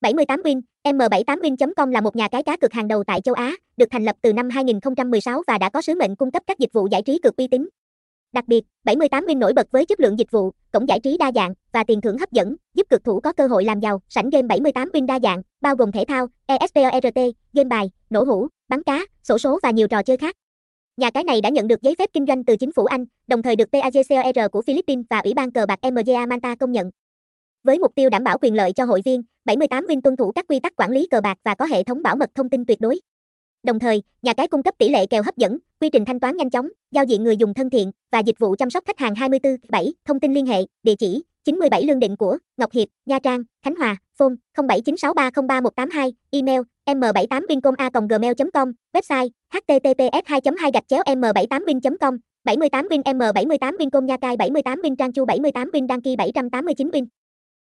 78win, M78win.com là một nhà cái cá cược hàng đầu tại châu Á, được thành lập từ năm 2016 và đã có sứ mệnh cung cấp các dịch vụ giải trí cực uy tín. Đặc biệt, 78win nổi bật với chất lượng dịch vụ, cổng giải trí đa dạng và tiền thưởng hấp dẫn, giúp cực thủ có cơ hội làm giàu. Sảnh game 78win đa dạng, bao gồm thể thao, eSPORT, game bài, nổ hũ, bắn cá, sổ số và nhiều trò chơi khác. Nhà cái này đã nhận được giấy phép kinh doanh từ chính phủ Anh, đồng thời được PAGCOR của Philippines và Ủy ban cờ bạc MGA Manta công nhận. Với mục tiêu đảm bảo quyền lợi cho hội viên, 78 Win tuân thủ các quy tắc quản lý cờ bạc và có hệ thống bảo mật thông tin tuyệt đối. Đồng thời, nhà cái cung cấp tỷ lệ kèo hấp dẫn, quy trình thanh toán nhanh chóng, giao diện người dùng thân thiện và dịch vụ chăm sóc khách hàng 24/7. Thông tin liên hệ, địa chỉ 97 Lương Định của Ngọc Hiệp, Nha Trang, Khánh Hòa, phone 0796303182, email m78vincom@gmail.com, website https 2 2 gạch chéo m 78 vincom 78 Vin M78 Vincom Nha Cai 78 Vin Trang Chu 78 Vin Đăng ký 789 Vin